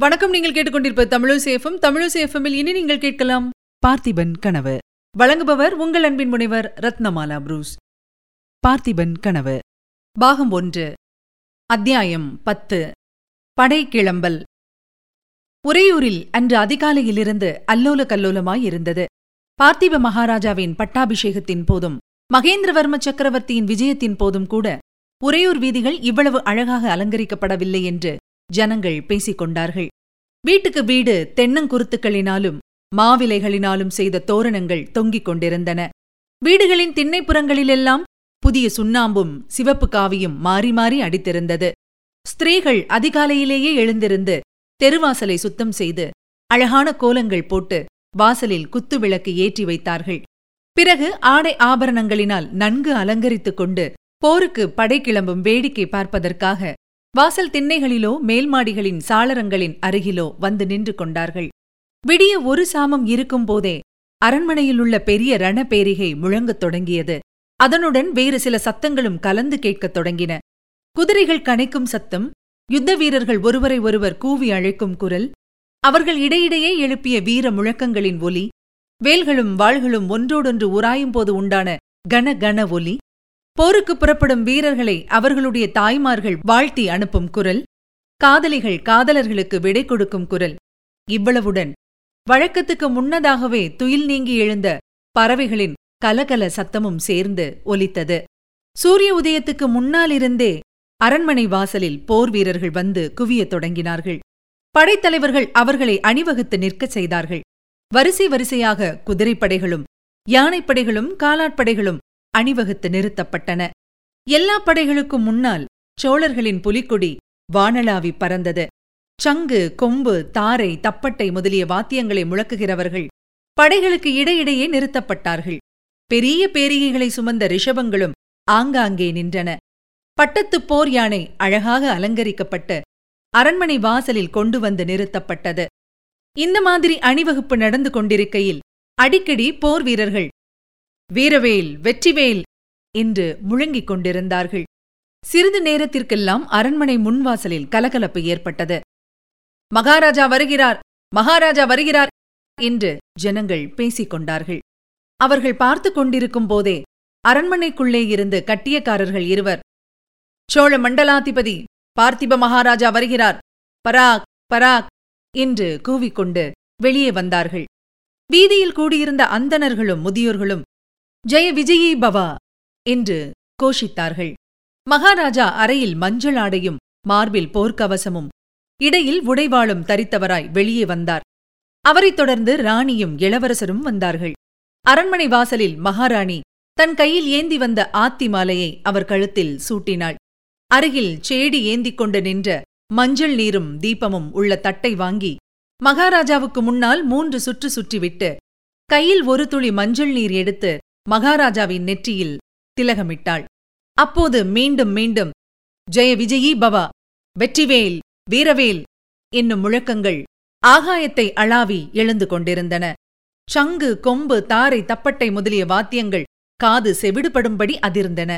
வணக்கம் நீங்கள் கேட்டுக்கொண்டிருப்பது தமிழசேஃபம் தமிழசேஃபமில் இனி நீங்கள் கேட்கலாம் பார்த்திபன் கனவு. வழங்குபவர் உங்கள் அன்பின் முனைவர் ரத்னமாலா புரூஸ். பார்த்திபன் கனவு. பாகம் ஒன்று. அத்தியாயம் பத்து. படை கிளம்பல். உறையூரில் அன்று அதிகாலையிலிருந்து அல்லோல கல்லோலமாயிருந்தது பார்த்திப மகாராஜாவின் பட்டாபிஷேகத்தின் போதும் மகேந்திரவர்ம சக்கரவர்த்தியின் விஜயத்தின் போதும் கூட உறையூர் வீதிகள் இவ்வளவு அழகாக அலங்கரிக்கப்படவில்லை என்று ஜனங்கள் பேசிக் கொண்டார்கள் வீட்டுக்கு வீடு தென்னங்குருத்துக்களினாலும் மாவிலைகளினாலும் செய்த தோரணங்கள் தொங்கிக் கொண்டிருந்தன. வீடுகளின் திண்ணைப்புறங்களிலெல்லாம் புதிய சுண்ணாம்பும் சிவப்பு காவியும் மாறி மாறி அடித்திருந்தது. ஸ்திரீகள் அதிகாலையிலேயே எழுந்திருந்து தெருவாசலை சுத்தம் செய்து அழகான கோலங்கள் போட்டு வாசலில் குத்துவிளக்கு ஏற்றி வைத்தார்கள். பிறகு ஆடை ஆபரணங்களினால் நன்கு அலங்கரித்துக் கொண்டு போருக்கு படை கிளம்பும் வேடிக்கை பார்ப்பதற்காக வாசல் திண்ணைகளிலோ மேல்மாடிகளின் சாளரங்களின் அருகிலோ வந்து நின்று கொண்டார்கள். விடிய ஒரு சாமம் இருக்கும்போதே அரண்மனையிலுள்ள பெரிய ரணபேரிகை முழங்கத் தொடங்கியது. அதனுடன் வேறு சில சத்தங்களும் கலந்து கேட்கத் தொடங்கின. குதிரைகள் கனைக்கும் சத்தம் யுத்த வீரர்கள் ஒருவரை ஒருவர் கூவி அழைக்கும் குரல் அவர்கள் இடையிடையே எழுப்பிய வீர முழக்கங்களின் ஒலி வேல்களும் வாள்களும் ஒன்றோடொன்று உராயும் போது உண்டான கன கன ஒலி போருக்கு புறப்படும் வீரர்களை அவர்களுடைய தாய்மார்கள் வாழ்த்தி அனுப்பும் குரல் காதலிகள் காதலர்களுக்கு விடை கொடுக்கும் குரல். இவ்வளவுடன் வழக்கத்துக்கு முன்னதாகவே துயில் நீங்கி எழுந்த பறவைகளின் கலகல சத்தமும் சேர்ந்து ஒலித்தது. சூரிய உதயத்துக்கு முன்னாலிருந்தே அரண்மனை வாசலில் போர் வீரர்கள் வந்து குவியத் தொடங்கினார்கள். படைத்தலைவர்கள் அவர்களை அணிவகுத்து நிற்கச் செய்தார்கள். வரிசை வரிசையாக குதிரைப்படைகளும் யானைப்படைகளும் காலாட்படைகளும் அணிவகுத்து நிறுத்தப்பட்டன. எல்லா படைகளுக்கும் முன்னால் சோழர்களின் புலிக்கொடி வானளாவி பறந்தது. சங்கு கொம்பு தாரை தப்பட்டை முதலிய வாத்தியங்களை முழக்குகிறவர்கள் படைகளுக்கு இடையிடையே நிறுத்தப்பட்டார்கள். பெரிய பேரிகைகளை சுமந்த ரிஷபங்களும் ஆங்காங்கே நின்றன. பட்டத்துப் போர் யானை அழகாக அலங்கரிக்கப்பட்டு அரண்மனை வாசலில் கொண்டு வந்து நிறுத்தப்பட்டது. இந்த மாதிரி அணிவகுப்பு நடந்து கொண்டிருக்கையில் அடிக்கடி போர் வீரர்கள் வீரவேல் வெற்றிவேல் என்று முழங்கிக் கொண்டிருந்தார்கள். சிறிது நேரத்திற்கெல்லாம் அரண்மனை முன்வாசலில் கலகலப்பு ஏற்பட்டது. மகாராஜா வருகிறார்! மகாராஜா வருகிறார்! என்று ஜனங்கள் பேசிக் கொண்டார்கள். அவர்கள் பார்த்து கொண்டிருக்கும் போதே அரண்மனைக்குள்ளே இருந்து கட்டியக்காரர்கள் இருவர். சோழ மண்டலாதிபதி பார்த்திப மகாராஜா வருகிறார்! பராக் பராக்! என்று கூவிக்கொண்டு வெளியே வந்தார்கள். வீதியில் கூடியிருந்த அந்தணர்களும் முதியோர்களும் ஜெய விஜயி பவா என்று கோஷித்தார்கள். மகாராஜா அறையில் மஞ்சள் ஆடையும் மார்பில் போர்க்கவசமும் இடையில் உடைவாளும் தரித்தவராய் வெளியே வந்தார். அவரைத் தொடர்ந்து ராணியும் இளவரசரும் வந்தார்கள். அரண்மனை வாசலில் மகாராணி தன் கையில் ஏந்தி வந்த ஆத்தி மாலையை அவர் கழுத்தில் சூட்டினாள். அருகில் சேடி ஏந்திக் கொண்டு நின்ற மஞ்சள் நீரும் தீபமும் உள்ள தட்டை வாங்கி மகாராஜாவுக்கு முன்னால் மூன்று சுற்று சுற்றிவிட்டு கையில் ஒரு துளி மஞ்சள் நீர் எடுத்து மகாராஜாவின் நெற்றியில் திலகமிட்டாள். அப்போது மீண்டும் மீண்டும் ஜெய விஜயி பவா வெற்றிவேல் வீரவேல் என்னும் முழக்கங்கள் ஆகாயத்தை அளாவி எழுந்து கொண்டிருந்தன. சங்கு கொம்பு தாரை தப்பட்டை முதலிய வாத்தியங்கள் காது செவிடுபடும்படி அதிர்ந்தன.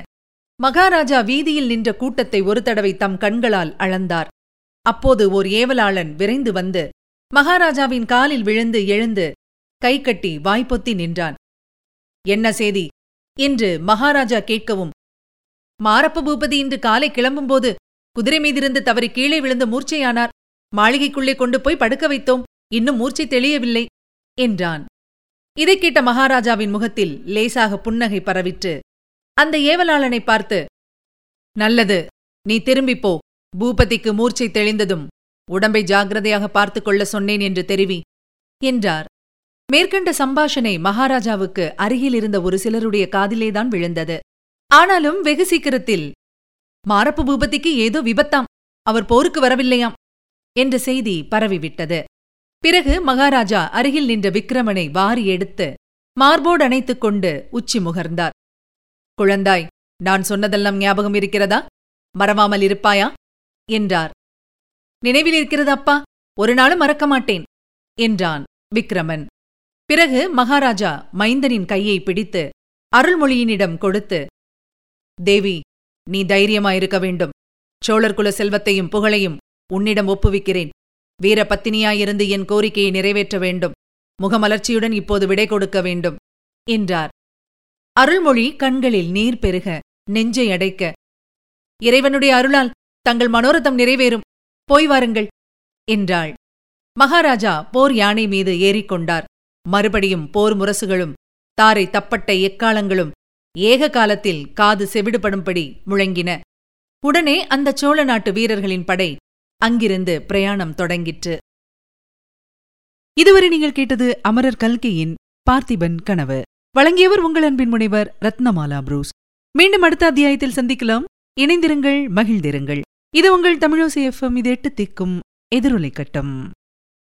மகாராஜா வீதியில் நின்ற கூட்டத்தை ஒரு தடவை தம் கண்களால் அளந்தார். அப்போது ஓர் ஏவலாளன் விரைந்து வந்து மகாராஜாவின் காலில் விழுந்து எழுந்து கைகட்டி வாய்ப்பொத்தி நின்றான். என்ன சேதி என்று மகாராஜா கேட்கவும் மாரப்ப பூபதி இன்று காலை கிளம்பும்போது குதிரை மீதிருந்து தவறி கீழே விழுந்து மூர்ச்சையானார். மாளிகைக்குள்ளே கொண்டு போய் படுக்க வைத்தோம். இன்னும் மூர்ச்சை தெளியவில்லை என்றான். இதைக் கேட்ட மகாராஜாவின் முகத்தில் லேசாக புன்னகை பரவிற்று. அந்த ஏவலாளனை பார்த்து நல்லது. நீ திரும்பிப் போ. பூபதிக்கு மூர்ச்சை தெளிந்ததும் உடம்பை ஜாகிரதையாக பார்த்துக் கொள்ள சொன்னேன் என்று தெரிவி என்றார். மேற்கண்ட சம்பாஷணை மகாராஜாவுக்கு அருகில் இருந்த ஒரு சிலருடைய காதிலேதான் விழுந்தது. ஆனாலும் வெகு சீக்கிரத்தில் மாரப்பு பூபதிக்கு ஏதோ விபத்தாம். அவர் போருக்கு வரவில்லையாம் என்ற செய்தி பரவிவிட்டது. பிறகு மகாராஜா அருகில் நின்ற விக்கிரமனை வாரி எடுத்து மார்போடு அணைத்துக் கொண்டு உச்சி முகர்ந்தார். குழந்தாய் நான் சொன்னதெல்லாம் ஞாபகம் இருக்கிறதா? மறவாமல் இருப்பாயா? என்றார். நினைவில் இருக்கிறதப்பா ஒரு நாளும் மறக்க மாட்டேன் என்றான் விக்ரமன் பிறகு மகாராஜா மைந்தனின் கையை பிடித்து அருள்மொழியினிடம் கொடுத்து தேவி நீ தைரியமாயிருக்க வேண்டும். சோழர்குல செல்வத்தையும் புகழையும் உன்னிடம் ஒப்புவிக்கிறேன். வீரபத்தினியாயிருந்து என் கோரிக்கையை நிறைவேற்ற வேண்டும். முகமலர்ச்சியுடன் இப்போது விடை கொடுக்க வேண்டும் என்றார். அருள்மொழி கண்களில் நீர் பெருக நெஞ்சை அடைக்க இறைவனுடைய அருளால் தங்கள் மனோரதம் நிறைவேறும். போய் வாருங்கள் என்றாள். மகாராஜா போர் யானை மீது ஏறிக்கொண்டார். மறுபடியும் போர் முரசுகளும் தாரை தப்பட்ட எக்காலங்களும் ஏக காலத்தில் காது செவிடுபடும்படி முழங்கின. உடனே அந்த சோழ நாட்டு வீரர்களின் படை அங்கிருந்து பிரயாணம் தொடங்கிற்று. இதுவரை நீங்கள் கேட்டது அமரர் கல்கையின் பார்த்திபன் கனவு. வழங்கியவர் உங்கள் அன்பின் முனைவர் ரத்னமாலா புரூஸ். மீண்டும் அடுத்த அத்தியாயத்தில் சந்திக்கலாம். இணைந்திருங்கள் மகிழ்ந்திருங்கள். இது உங்கள் தமிழோசி எஃப்எம் இது எட்டு திக்கும் எதிரொலை கட்டம்.